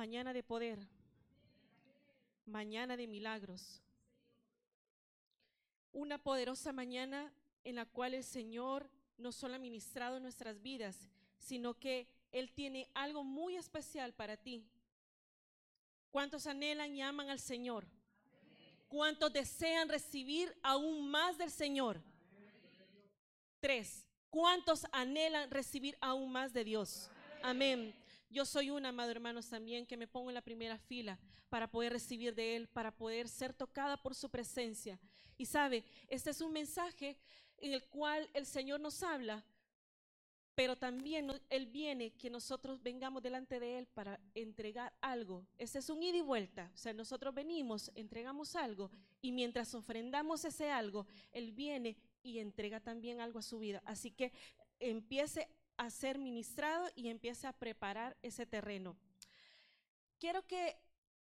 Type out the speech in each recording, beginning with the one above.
mañana de poder, mañana de milagros, una poderosa mañana en la cual el Señor no solo ha ministrado nuestras vidas, sino que Él tiene algo muy especial para ti. ¿Cuántos anhelan y aman al Señor? ¿Cuántos desean recibir aún más del Señor? Tres. ¿Cuántos anhelan recibir aún más de Dios? Amén. Yo soy una, amado hermanos, también que me pongo en la primera fila para poder recibir de Él, para poder ser tocada por su presencia. Y sabe, este es un mensaje en el cual el Señor nos habla, pero también Él viene que nosotros vengamos delante de Él para entregar algo. Este es un ida y vuelta. O sea, nosotros venimos, entregamos algo, y mientras ofrendamos ese algo, Él viene y entrega también algo a su vida. Así que empiece a ser ministrado y empiece a preparar ese terreno. Quiero que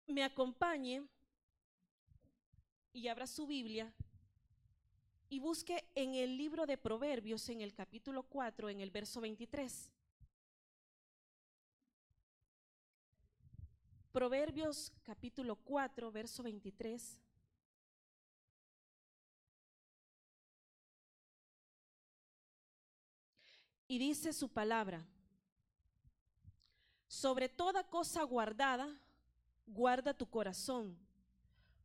me acompañe y abra su Biblia y busque en el libro de Proverbios, en el capítulo 4, en el verso 23. Proverbios capítulo 4, verso 23. Y dice su palabra, sobre toda cosa guardada, guarda tu corazón,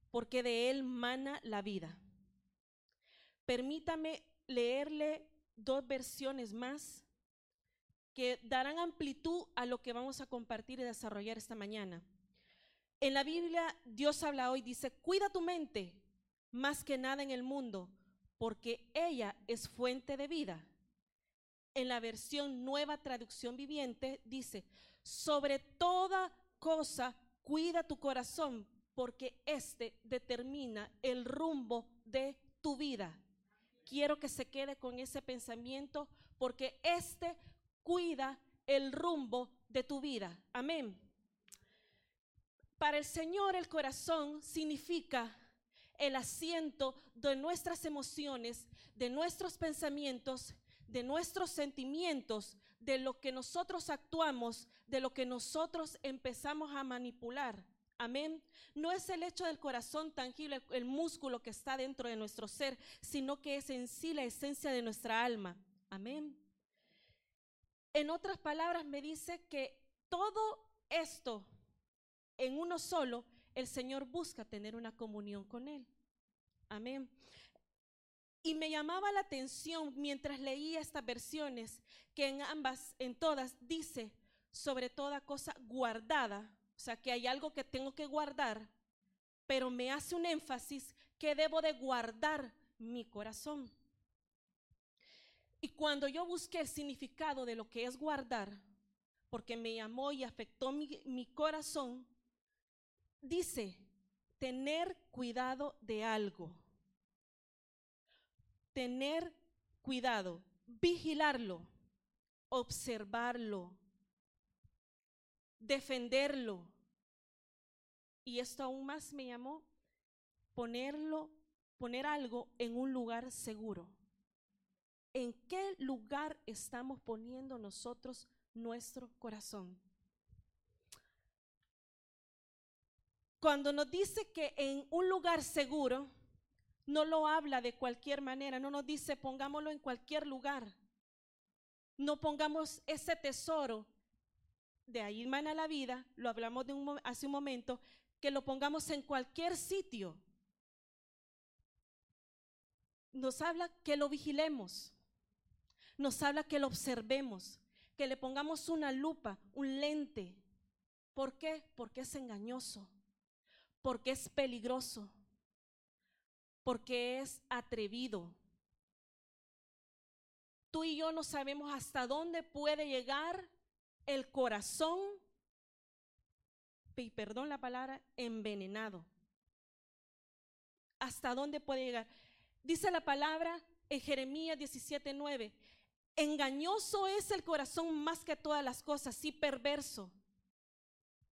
porque de él mana la vida. Permítame leerle dos versiones más que darán amplitud a lo que vamos a compartir y desarrollar esta mañana. En la Biblia Dios habla hoy, dice, cuida tu mente más que nada en el mundo, porque ella es fuente de vida en la versión nueva traducción viviente, dice, sobre toda cosa cuida tu corazón, porque éste determina el rumbo de tu vida. Quiero que se quede con ese pensamiento, porque éste cuida el rumbo de tu vida. Amén. Para el Señor el corazón significa el asiento de nuestras emociones, de nuestros pensamientos de nuestros sentimientos, de lo que nosotros actuamos, de lo que nosotros empezamos a manipular. Amén. No es el hecho del corazón tangible, el músculo que está dentro de nuestro ser, sino que es en sí la esencia de nuestra alma. Amén. En otras palabras, me dice que todo esto en uno solo, el Señor busca tener una comunión con Él. Amén. Y me llamaba la atención mientras leía estas versiones que en ambas, en todas, dice sobre toda cosa guardada, o sea que hay algo que tengo que guardar, pero me hace un énfasis que debo de guardar mi corazón. Y cuando yo busqué el significado de lo que es guardar, porque me llamó y afectó mi, mi corazón, dice tener cuidado de algo tener cuidado, vigilarlo, observarlo, defenderlo. Y esto aún más me llamó ponerlo, poner algo en un lugar seguro. ¿En qué lugar estamos poniendo nosotros nuestro corazón? Cuando nos dice que en un lugar seguro, no lo habla de cualquier manera, no nos dice pongámoslo en cualquier lugar. No pongamos ese tesoro, de ahí mana la vida, lo hablamos de un, hace un momento, que lo pongamos en cualquier sitio. Nos habla que lo vigilemos, nos habla que lo observemos, que le pongamos una lupa, un lente. ¿Por qué? Porque es engañoso, porque es peligroso porque es atrevido. Tú y yo no sabemos hasta dónde puede llegar el corazón, y perdón la palabra, envenenado. ¿Hasta dónde puede llegar? Dice la palabra en Jeremías 17:9, engañoso es el corazón más que todas las cosas y perverso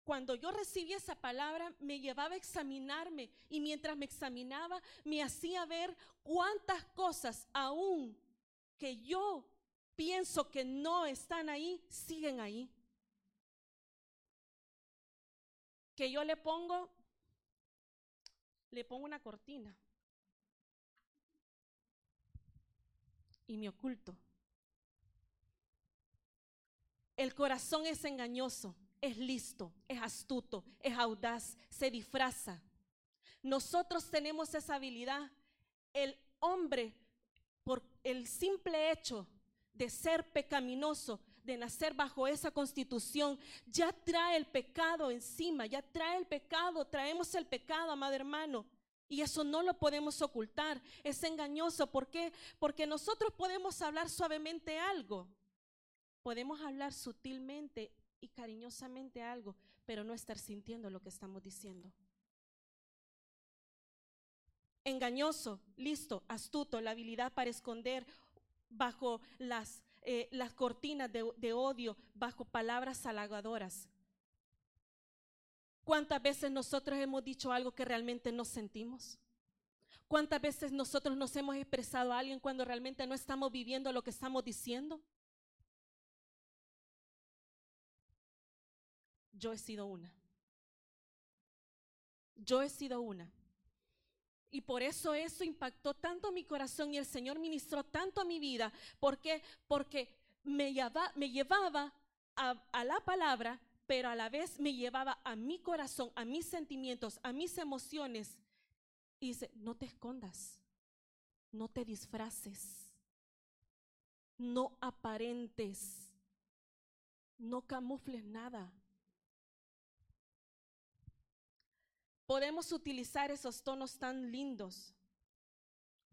cuando yo recibí esa palabra, me llevaba a examinarme y mientras me examinaba, me hacía ver cuántas cosas aún que yo pienso que no están ahí, siguen ahí. que yo le pongo, le pongo una cortina y me oculto. El corazón es engañoso, es listo, es astuto, es audaz, se disfraza. Nosotros tenemos esa habilidad. El hombre, por el simple hecho de ser pecaminoso, de nacer bajo esa constitución, ya trae el pecado encima, ya trae el pecado, traemos el pecado, amado hermano. Y eso no lo podemos ocultar, es engañoso. ¿Por qué? Porque nosotros podemos hablar suavemente algo, podemos hablar sutilmente y cariñosamente algo, pero no estar sintiendo lo que estamos diciendo. Engañoso, listo, astuto, la habilidad para esconder bajo las, eh, las cortinas de, de odio, bajo palabras halagadoras. ¿Cuántas veces nosotros hemos dicho algo que realmente no sentimos? ¿Cuántas veces nosotros nos hemos expresado a alguien cuando realmente no estamos viviendo lo que estamos diciendo? Yo he sido una. Yo he sido una. Y por eso eso impactó tanto mi corazón y el Señor ministró tanto a mi vida. ¿Por qué? Porque me, me llevaba a, a la palabra, pero a la vez me llevaba a mi corazón, a mis sentimientos, a mis emociones. Y dice, no te escondas, no te disfraces, no aparentes, no camufles nada. Podemos utilizar esos tonos tan lindos.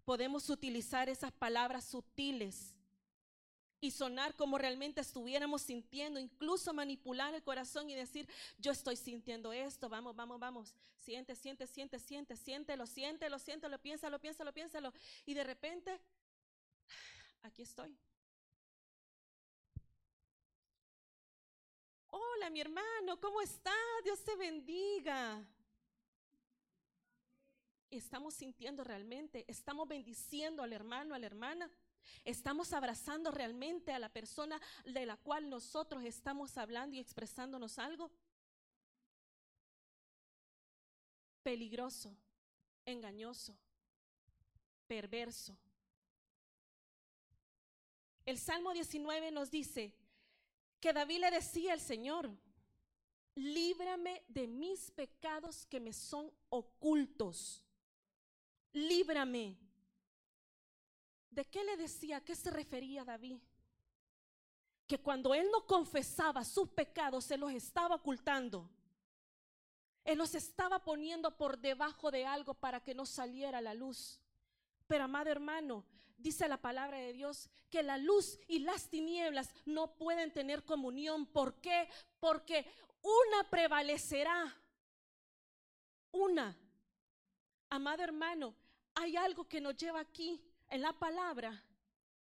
Podemos utilizar esas palabras sutiles y sonar como realmente estuviéramos sintiendo, incluso manipular el corazón y decir, yo estoy sintiendo esto, vamos, vamos, vamos, siente, siente, siente, siente, siéntelo, siéntelo, siéntelo, piénsalo, piénsalo, piénsalo. Y de repente, aquí estoy. Hola, mi hermano, ¿cómo está? Dios te bendiga estamos sintiendo realmente? ¿Estamos bendiciendo al hermano, a la hermana? ¿Estamos abrazando realmente a la persona de la cual nosotros estamos hablando y expresándonos algo? Peligroso, engañoso, perverso. El Salmo 19 nos dice que David le decía al Señor, líbrame de mis pecados que me son ocultos líbrame. ¿De qué le decía? ¿A qué se refería David? Que cuando él no confesaba sus pecados, se los estaba ocultando. Él los estaba poniendo por debajo de algo para que no saliera la luz. Pero amado hermano, dice la palabra de Dios que la luz y las tinieblas no pueden tener comunión. ¿Por qué? Porque una prevalecerá. Una Amado hermano, hay algo que nos lleva aquí en la palabra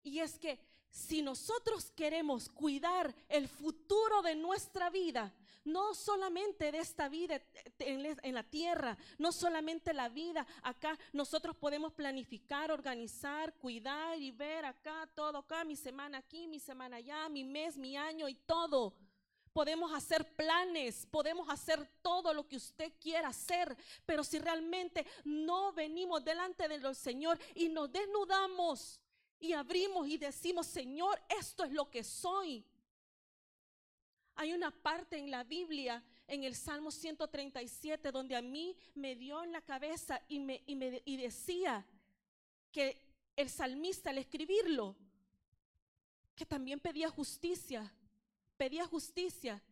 y es que si nosotros queremos cuidar el futuro de nuestra vida, no solamente de esta vida en la tierra, no solamente la vida acá, nosotros podemos planificar, organizar, cuidar y ver acá, todo acá, mi semana aquí, mi semana allá, mi mes, mi año y todo podemos hacer planes, podemos hacer todo lo que usted quiera hacer, pero si realmente no venimos delante del Señor y nos desnudamos y abrimos y decimos, Señor, esto es lo que soy. Hay una parte en la Biblia, en el Salmo 137, donde a mí me dio en la cabeza y, me, y, me, y decía que el salmista al escribirlo, que también pedía justicia pedía justicia,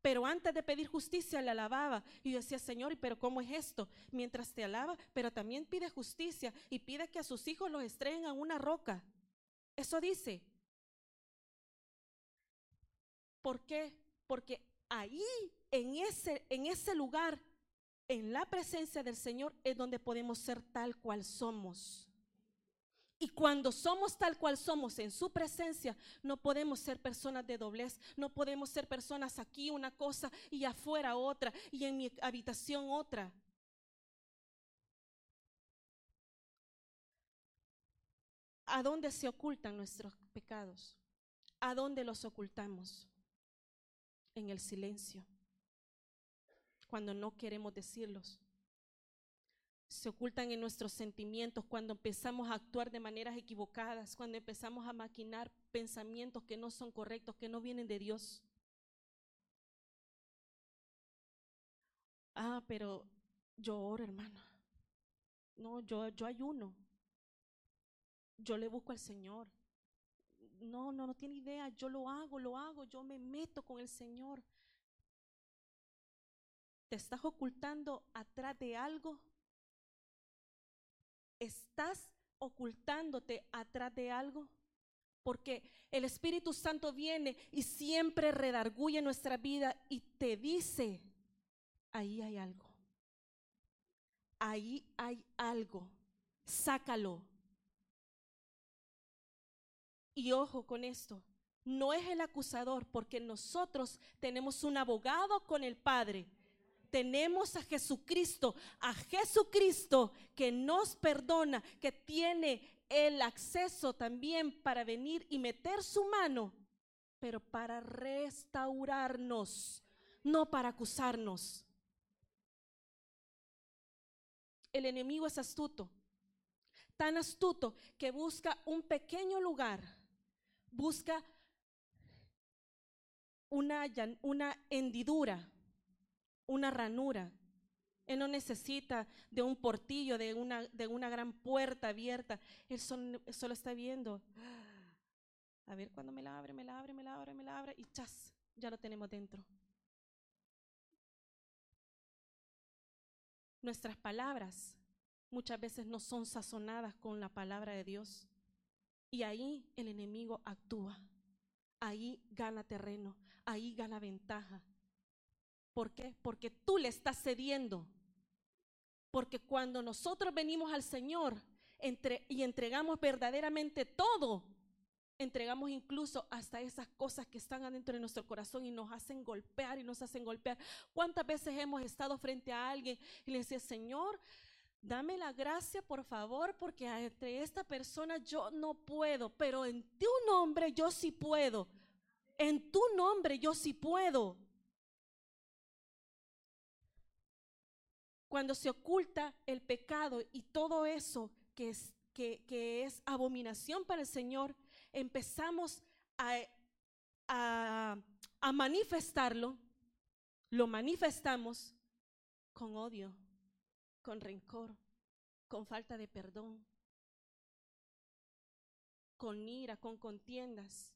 pero antes de pedir justicia le alababa. Y yo decía, Señor, pero ¿cómo es esto? Mientras te alaba, pero también pide justicia y pide que a sus hijos los estrellen a una roca. Eso dice. ¿Por qué? Porque ahí, en ese, en ese lugar, en la presencia del Señor, es donde podemos ser tal cual somos. Y cuando somos tal cual somos en su presencia, no podemos ser personas de doblez, no podemos ser personas aquí una cosa y afuera otra y en mi habitación otra. ¿A dónde se ocultan nuestros pecados? ¿A dónde los ocultamos? En el silencio. cuando no queremos decirlos. Se ocultan en nuestros sentimientos cuando empezamos a actuar de maneras equivocadas, cuando empezamos a maquinar pensamientos que no son correctos, que no vienen de Dios. Ah, pero yo oro, hermano. No, yo, yo ayuno. Yo le busco al Señor. No, no, no tiene idea. Yo lo hago, lo hago. Yo me meto con el Señor. ¿Te estás ocultando atrás de algo? ¿Estás ocultándote atrás de algo? Porque el Espíritu Santo viene y siempre redarguye nuestra vida y te dice, ahí hay algo. Ahí hay algo. Sácalo. Y ojo con esto, no es el acusador, porque nosotros tenemos un abogado con el Padre. Tenemos a Jesucristo, a Jesucristo que nos perdona, que tiene el acceso también para venir y meter su mano, pero para restaurarnos, no para acusarnos. El enemigo es astuto, tan astuto que busca un pequeño lugar, busca una, hendidura, una ranura. Él no necesita de un portillo, de una, de una gran puerta abierta. Él solo, solo está viendo. A ver cuándo me la abre, me la abre, me la abre, me la abre y chas, ya lo tenemos dentro. Nuestras palabras muchas veces no son sazonadas con la palabra de Dios. Y ahí el enemigo actúa. Ahí gana terreno, ahí gana ventaja. ¿Por qué? Porque tú le estás cediendo. Porque cuando nosotros venimos al Señor entre, y entregamos verdaderamente todo, entregamos incluso hasta esas cosas que están adentro de nuestro corazón y nos hacen golpear y nos hacen golpear. ¿Cuántas veces hemos estado frente a alguien y le decía, Señor, dame la gracia por favor, porque entre esta persona yo no puedo, pero en tu nombre yo sí puedo. En tu nombre yo sí puedo. Cuando se oculta el pecado y todo eso que es, que, es abominación para el Señor, empezamos a, a, manifestarlo, lo manifestamos con odio, con rencor, con falta de perdón, con ira, con contiendas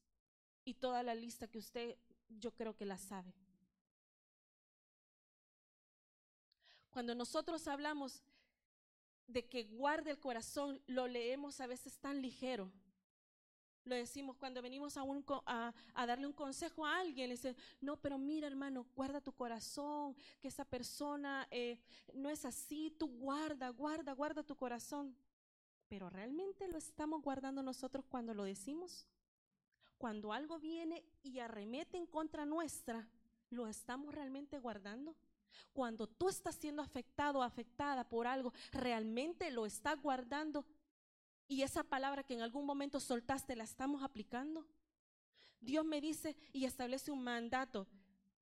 y toda la lista que usted yo creo que la sabe. Cuando nosotros hablamos de que guarde el corazón, lo leemos a veces tan ligero. Lo decimos cuando venimos a, darle un consejo a alguien. Le dice, no, pero mira hermano, guarda tu corazón, que esa persona eh, no es así. Tú guarda, guarda, guarda tu corazón. Pero ¿realmente lo estamos guardando nosotros cuando lo decimos? Cuando algo viene y arremete en contra nuestra, ¿lo estamos realmente guardando? Cuando tú estás siendo afectado o afectada por algo, ¿realmente lo estás guardando y esa palabra que en algún momento soltaste la estamos aplicando. Dios me dice y establece un mandato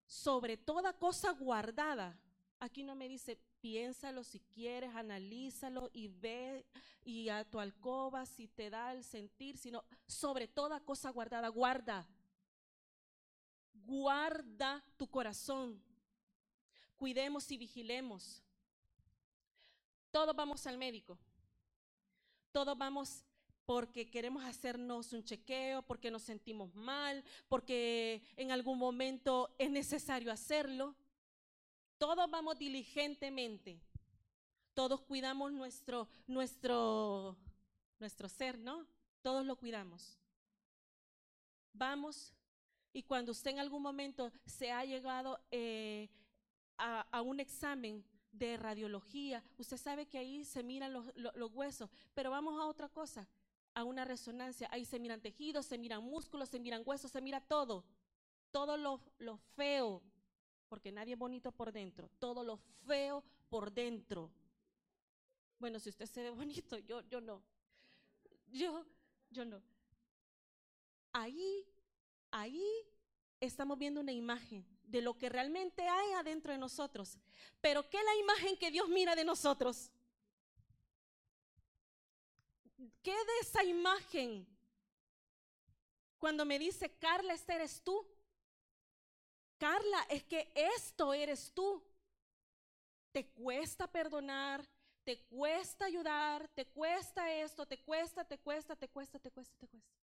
sobre toda cosa guardada. Aquí no me dice, piénsalo si quieres, analízalo y ve y a tu alcoba si te da el sentir, sino sobre toda cosa guardada, guarda. Guarda tu corazón. Cuidemos y vigilemos. Todos vamos al médico. Todos vamos porque queremos hacernos un chequeo, porque nos sentimos mal, porque en algún momento es necesario hacerlo. Todos vamos diligentemente. Todos cuidamos nuestro, nuestro, nuestro ser, ¿no? Todos lo cuidamos. Vamos y cuando usted en algún momento se ha llegado eh, a, un examen de radiología, usted sabe que ahí se miran los, huesos, pero vamos a otra cosa, a una resonancia, ahí se miran tejidos, se miran músculos, se miran huesos, se mira todo, todo lo, lo feo, porque nadie es bonito por dentro, todo lo feo por dentro. Bueno, si usted se ve bonito, yo, yo no. Yo, yo no. Ahí, ahí estamos viendo una imagen de lo que realmente hay adentro de nosotros. Pero ¿qué es la imagen que Dios mira de nosotros? ¿Qué de esa imagen? Cuando me dice, Carla, este eres tú. Carla, es que esto eres tú. Te cuesta perdonar, te cuesta ayudar, te cuesta esto, te cuesta, te cuesta, te cuesta, te cuesta, te cuesta.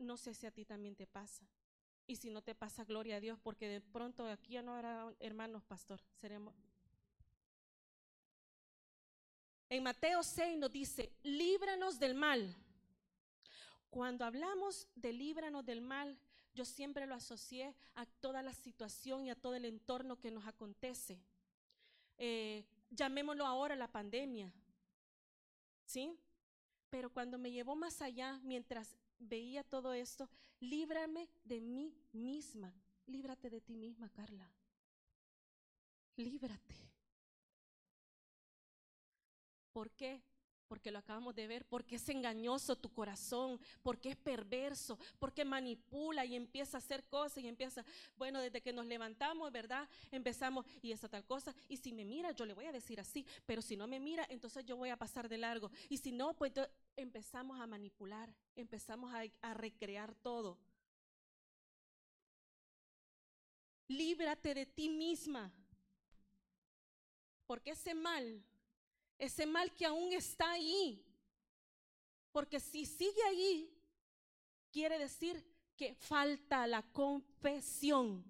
No sé si a ti también te pasa. Y si no te pasa, gloria a Dios, porque de pronto aquí ya no habrá hermanos, pastor. Seremos. En Mateo 6 nos dice, líbranos del mal. Cuando hablamos de líbranos del mal, yo siempre lo asocié a toda la situación y a todo el entorno que nos acontece. Eh, llamémoslo ahora la pandemia. ¿Sí? Pero cuando me llevó más allá, mientras veía todo esto, líbrame de mí misma. Líbrate de ti misma, Carla. Líbrate. ¿Por qué? Porque lo acabamos de ver, porque es engañoso tu corazón, porque es perverso, porque manipula y empieza a hacer cosas y empieza, bueno, desde que nos levantamos, ¿verdad? Empezamos y esa tal cosa, y si me mira, yo le voy a decir así, pero si no me mira, entonces yo voy a pasar de largo, y si no, pues empezamos a manipular, empezamos a, recrear todo. Líbrate de ti misma, porque ese mal ese mal que aún está ahí. Porque si sigue ahí, quiere decir que falta la confesión.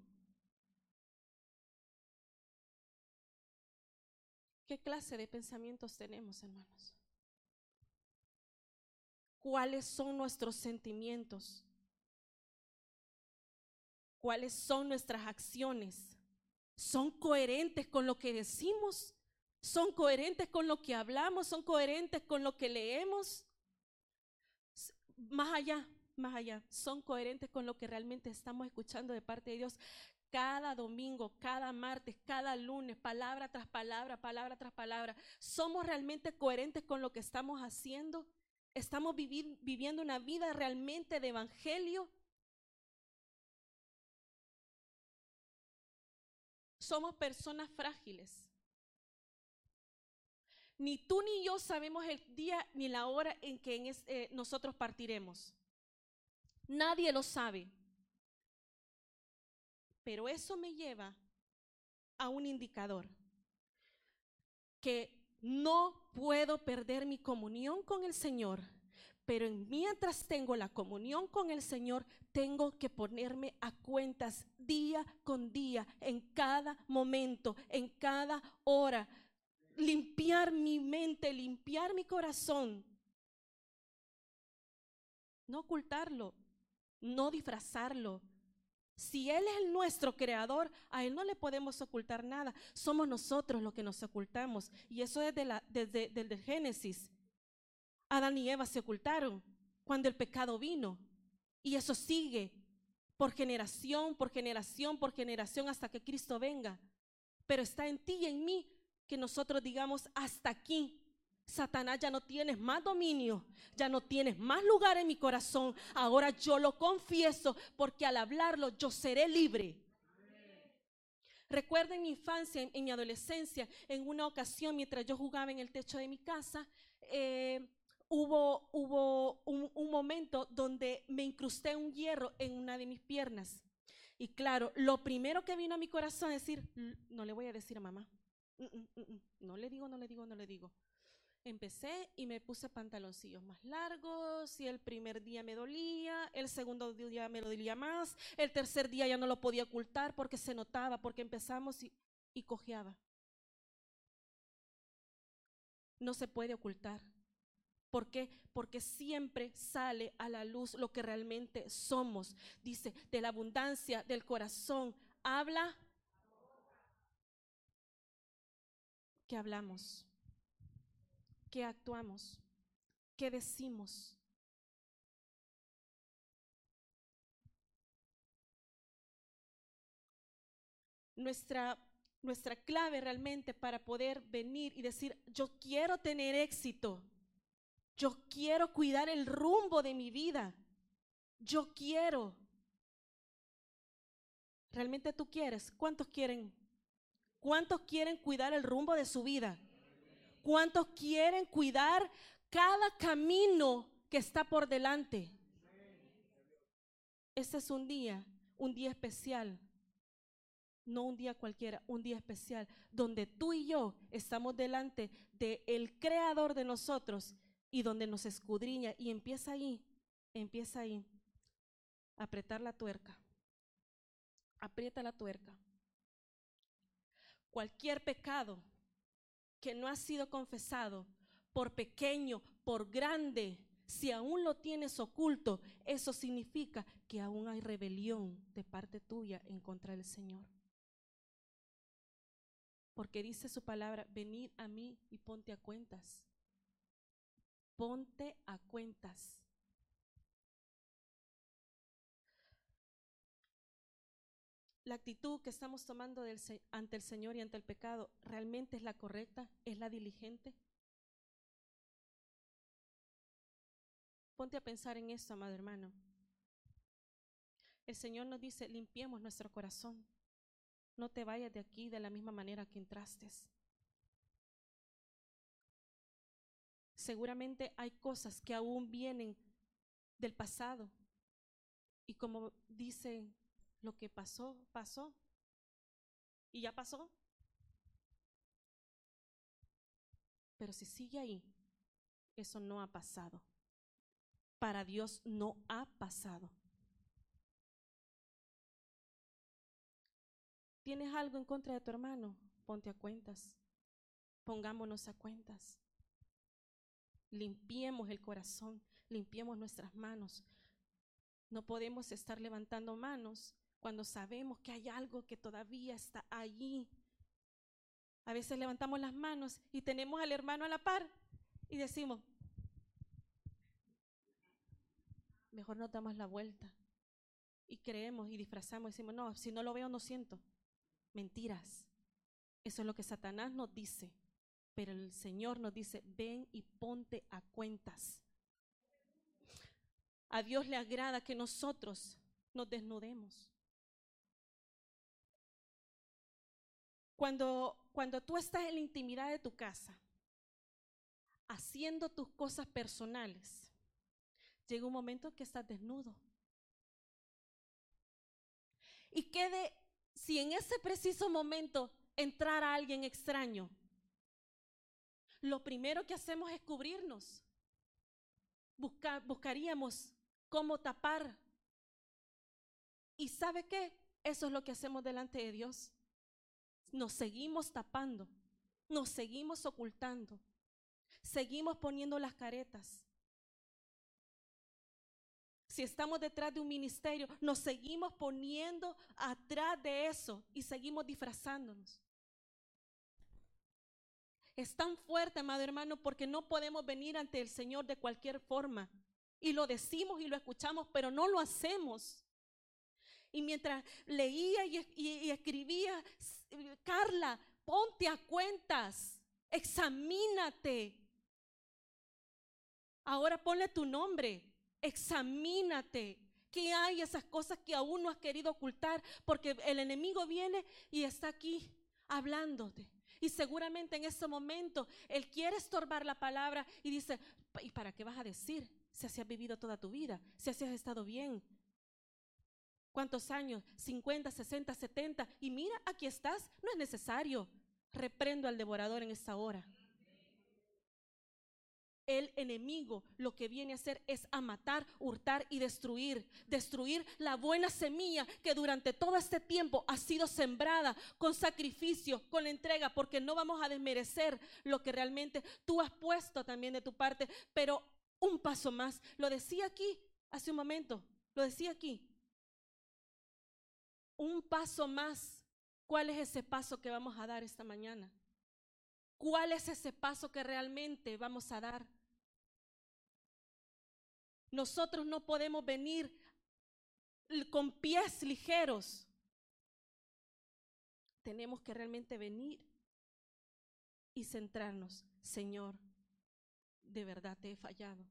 ¿Qué clase de pensamientos tenemos, hermanos? ¿Cuáles son nuestros sentimientos? ¿Cuáles son nuestras acciones? ¿Son coherentes con lo que decimos? Son coherentes con lo que hablamos, son coherentes con lo que leemos. Más allá, más allá, son coherentes con lo que realmente estamos escuchando de parte de Dios. Cada domingo, cada martes, cada lunes, palabra tras palabra, palabra tras palabra. ¿Somos realmente coherentes con lo que estamos haciendo? ¿Estamos viviendo una vida realmente de evangelio? Somos personas frágiles. Ni tú ni yo sabemos el día ni la hora en que eh, nosotros partiremos. Nadie lo sabe. Pero eso me lleva a un indicador, que no puedo perder mi comunión con el Señor, pero mientras tengo la comunión con el Señor, tengo que ponerme a cuentas día con día, en cada momento, en cada hora limpiar mi mente, limpiar mi corazón. No ocultarlo, no disfrazarlo. Si Él es el nuestro creador, a Él no le podemos ocultar nada. Somos nosotros los que nos ocultamos. Y eso es la, desde, desde el Génesis. Adán y Eva se ocultaron cuando el pecado vino. Y eso sigue por generación, por generación, por generación hasta que Cristo venga. Pero está en ti y en mí que nosotros digamos hasta aquí. Satanás ya no tienes más dominio, ya no tienes más lugar en mi corazón. Ahora yo lo confieso porque al hablarlo yo seré libre. Recuerdo en mi infancia, en, mi adolescencia, en una ocasión mientras yo jugaba en el techo de mi casa, eh, hubo, hubo un, un, momento donde me incrusté un hierro en una de mis piernas. Y claro, lo primero que vino a mi corazón es decir, no le voy a decir a mamá. Mm, mm, mm, no le digo, no le digo, no le digo. Empecé y me puse pantaloncillos más largos y el primer día me dolía, el segundo día me dolía más, el tercer día ya no lo podía ocultar porque se notaba, porque empezamos y, y cojeaba. No se puede ocultar. ¿Por qué? Porque siempre sale a la luz lo que realmente somos. Dice, de la abundancia del corazón habla ¿Qué hablamos? ¿Qué actuamos? ¿Qué decimos? Nuestra, nuestra clave realmente para poder venir y decir, yo quiero tener éxito, yo quiero cuidar el rumbo de mi vida, Yo quiero. ¿Realmente tú quieres? ¿Cuántos quieren? ¿Cuántos quieren cuidar el rumbo de su vida? ¿Cuántos quieren cuidar cada camino que está por delante? Este es un día, un día especial. No un día cualquiera, un día especial, donde tú y yo estamos delante del el creador de nosotros y donde nos escudriña y empieza ahí, empieza ahí, apretar la tuerca. Aprieta la tuerca. Cualquier pecado que no ha sido confesado, por pequeño, por grande, si aún lo tienes oculto, eso significa que aún hay rebelión de parte tuya en contra del Señor. Porque dice su palabra, venid a mí y ponte a cuentas. Ponte a cuentas. La actitud que estamos tomando ante el Señor y ante el pecado realmente es la correcta, es la diligente. Ponte a pensar en esto, amado hermano. El Señor nos dice, limpiemos nuestro corazón. No te vayas de aquí de la misma manera que entraste. Seguramente hay cosas que aún vienen del pasado. Y como dice lo que pasó, pasó. Y ya pasó. Pero si sigue ahí, eso no ha pasado. Para Dios no ha pasado. ¿Tienes algo en contra de tu hermano? Ponte a cuentas. Pongámonos a cuentas. Limpiemos el corazón, limpiemos nuestras manos. No podemos estar levantando manos cuando sabemos que hay algo que todavía está allí. A veces levantamos las manos y tenemos al hermano a la par y decimos, mejor no damos la vuelta. Y creemos y disfrazamos y decimos, no, si no lo veo no siento. Mentiras. Eso es lo que Satanás nos dice. Pero el Señor nos dice, ven y ponte a cuentas. A Dios le agrada que nosotros nos desnudemos. Cuando, cuando tú estás en la intimidad de tu casa, haciendo tus cosas personales, llega un momento en que estás desnudo. Y quede, si en ese preciso momento entrara alguien extraño, lo primero que hacemos es cubrirnos. buscaríamos cómo tapar. ¿Y sabe qué? Eso es lo que hacemos delante de Dios nos seguimos tapando, nos seguimos ocultando, seguimos poniendo las caretas. Si estamos detrás de un ministerio, nos seguimos poniendo atrás de eso y seguimos disfrazándonos. Es tan fuerte, amado hermano, porque no podemos venir ante el Señor de cualquier forma. Y lo decimos y lo escuchamos, pero no lo hacemos. Y mientras leía y, escribía, Carla, ponte a cuentas, examínate. Ahora ponle tu nombre, examínate. ¿Qué hay esas cosas que aún no has querido ocultar? Porque el enemigo viene y está aquí hablándote. Y seguramente en ese momento Él quiere estorbar la palabra y dice, ¿y para qué vas a decir si así has vivido toda tu vida? Si así has estado bien, ¿Cuántos años? 50, 60, 70. Y mira, aquí estás. No es necesario. Reprendo al devorador en esta hora. El enemigo lo que viene a hacer es a matar, hurtar y destruir. Destruir la buena semilla que durante todo este tiempo ha sido sembrada con sacrificio, con entrega, porque no vamos a desmerecer lo que realmente tú has puesto también de tu parte. Pero un paso más. Lo decía aquí hace un momento. Lo decía aquí un paso más. ¿Cuál es ese paso que vamos a dar esta mañana? ¿Cuál es ese paso que realmente vamos a dar? Nosotros no podemos venir con pies ligeros. Tenemos que realmente venir y centrarnos. Señor, de verdad te he fallado.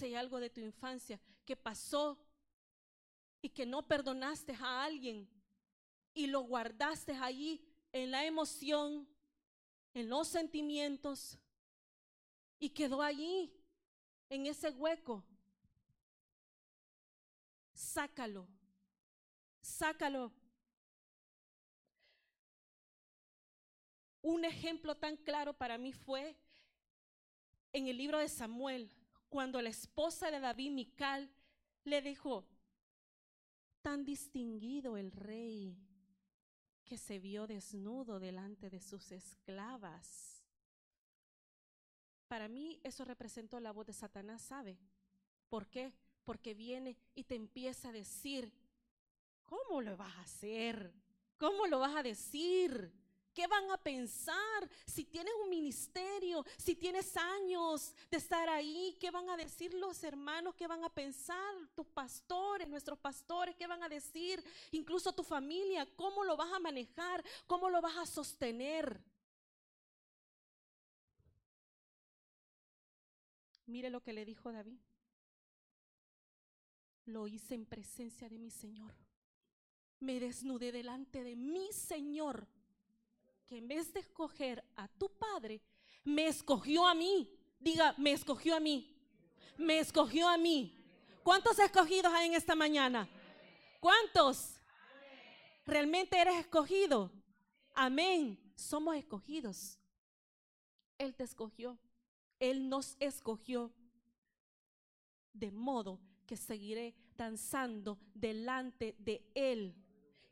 hay algo de tu infancia que pasó y que no perdonaste a alguien y lo guardaste allí en la emoción, en los sentimientos y quedó allí en ese hueco. Sácalo, sácalo. Un ejemplo tan claro para mí fue en el libro de Samuel, cuando la esposa de David, Mical, le dijo, tan distinguido el rey que se vio desnudo delante de sus esclavas. Para mí eso representó la voz de Satanás, ¿sabe? ¿Por qué? Porque viene y te empieza a decir, ¿cómo lo vas a hacer? ¿Cómo lo vas a decir? ¿Qué van a pensar si tienes un ministerio, si tienes años de estar ahí? ¿Qué van a decir los hermanos? ¿Qué van a pensar tus pastores, nuestros pastores? ¿Qué van a decir? Incluso tu familia. ¿Cómo lo vas a manejar? ¿Cómo lo vas a sostener? Mire lo que le dijo David. Lo hice en presencia de mi Señor. Me desnudé delante de mi Señor que en vez de escoger a tu padre, me escogió a mí. Diga, me escogió a mí. Me escogió a mí. ¿Cuántos escogidos hay en esta mañana? ¿Cuántos? ¿Realmente eres escogido? Amén. Somos escogidos. Él te escogió. Él nos escogió. De modo que seguiré danzando delante de Él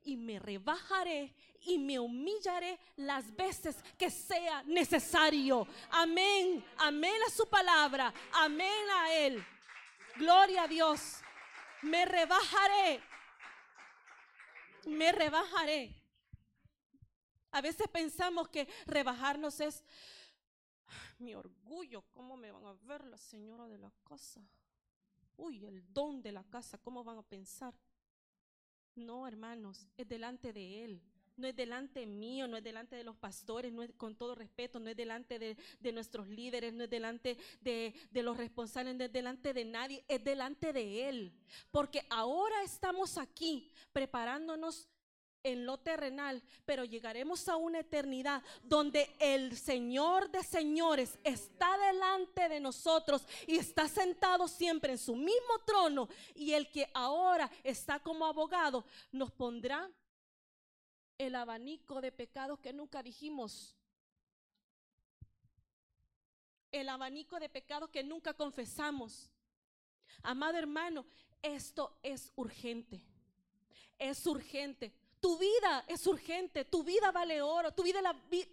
y me rebajaré y me humillaré las veces que sea necesario. Amén, amén a su palabra, amén a Él. Gloria a Dios. Me rebajaré, me rebajaré. A veces pensamos que rebajarnos es mi orgullo. ¿Cómo me van a ver la señora de la casa? Uy, el don de la casa, ¿cómo van a pensar? No, hermanos, es delante de Él. No es delante mío, no es delante de los pastores, no es con todo respeto, no es delante de, nuestros líderes, no es delante de, de los responsables, no es delante de nadie, es delante de Él. Porque ahora estamos aquí preparándonos en lo terrenal, pero llegaremos a una eternidad donde el Señor de señores está delante de nosotros y está sentado siempre en su mismo trono y el que ahora está como abogado nos pondrá el abanico de pecados que nunca dijimos. El abanico de pecados que nunca confesamos. Amado hermano, esto es urgente. Es urgente. Tu vida es urgente, tu vida vale oro, tu vida,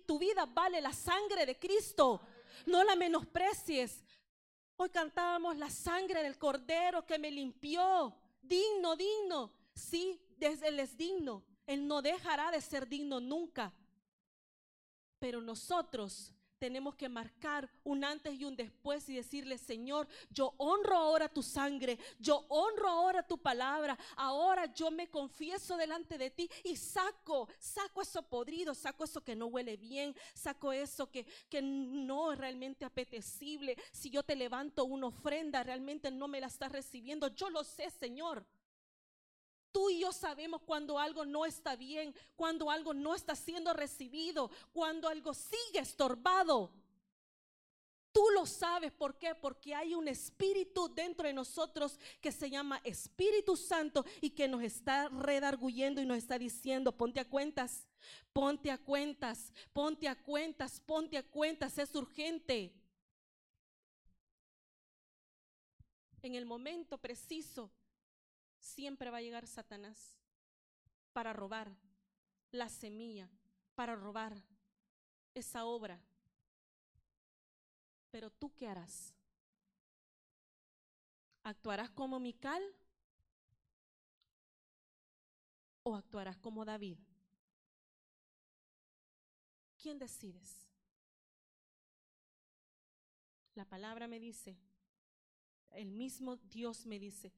tu vida vale la sangre de Cristo. No la menosprecies. Hoy cantábamos la sangre del cordero que me limpió. Digno, digno. Sí, Él es digno. Él no dejará de ser digno nunca. Pero nosotros tenemos que marcar un antes y un después y decirle, Señor, yo honro ahora tu sangre, yo honro ahora tu palabra, ahora yo me confieso delante de ti y saco, saco eso podrido, saco eso que no huele bien, saco eso que, que no es realmente apetecible. Si yo te levanto una ofrenda, realmente no me la estás recibiendo. Yo lo sé, Señor. Tú y yo sabemos cuando algo no está bien, cuando algo no está siendo recibido, cuando algo sigue estorbado. Tú lo sabes, ¿por qué? Porque hay un espíritu dentro de nosotros que se llama Espíritu Santo y que nos está redarguyendo y nos está diciendo, ponte a cuentas, ponte a cuentas, ponte a cuentas, ponte a cuentas, es urgente. En el momento preciso siempre va a llegar Satanás para robar la semilla, para robar esa obra. Pero tú qué harás? ¿Actuarás como Mical o actuarás como David? ¿Quién decides? La palabra me dice, el mismo Dios me dice,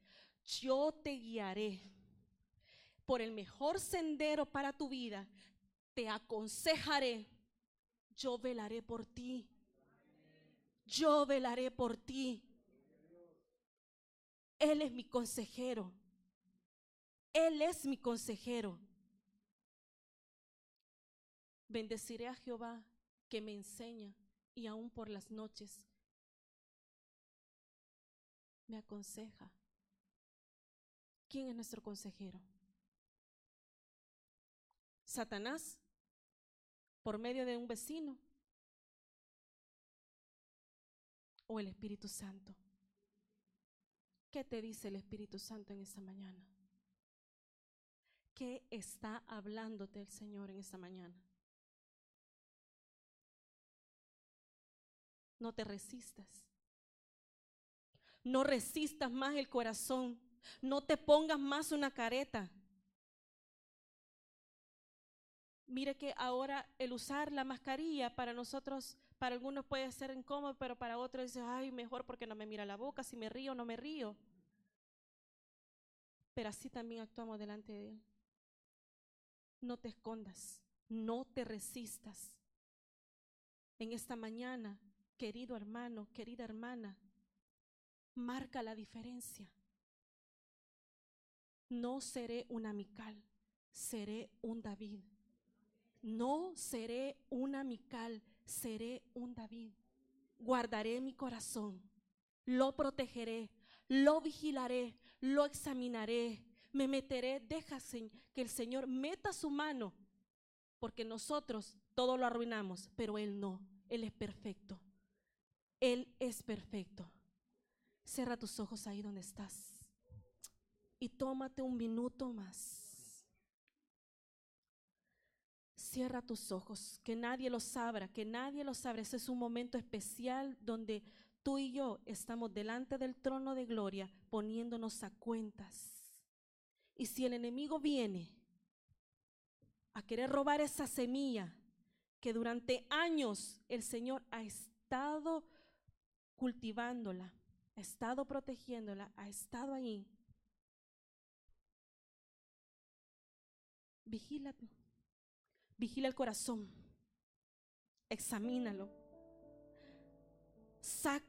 yo te guiaré por el mejor sendero para tu vida, te aconsejaré, yo velaré por ti, yo velaré por ti. Él es mi consejero. Él es mi consejero. Bendeciré a Jehová que me enseña y aún por las noches me aconseja. ¿Quién es nuestro consejero? Satanás, por medio de un vecino, o el Espíritu Santo. ¿Qué te dice el Espíritu Santo en esta mañana? ¿Qué está hablándote el Señor en esta mañana? No te resistas. No resistas más el corazón. No te pongas más una careta. Mire que ahora el usar la mascarilla para nosotros, para algunos puede ser incómodo, pero para otros dice, ay, mejor porque no me mira la boca, si me río no me río. Pero así también actuamos delante de Él. No te escondas, no te resistas. En esta mañana, querido hermano, querida hermana, marca la diferencia. No seré un amical, seré un David. No seré un amical, seré un David. Guardaré mi corazón, lo protegeré, lo vigilaré, lo examinaré, me meteré, deja que el Señor meta su mano, porque nosotros todo lo arruinamos, pero Él no, Él es perfecto. Él es perfecto. Cierra tus ojos ahí donde estás y tómate un minuto más. Cierra tus ojos, que nadie lo sabrá, que nadie lo sabrá. Ese es un momento especial donde tú y yo estamos delante del trono de gloria poniéndonos a cuentas. Y si el enemigo viene a querer robar esa semilla que durante años el Señor ha estado cultivándola, ha estado protegiéndola, ha estado ahí. Vigila, vigila el corazón, examínalo, saca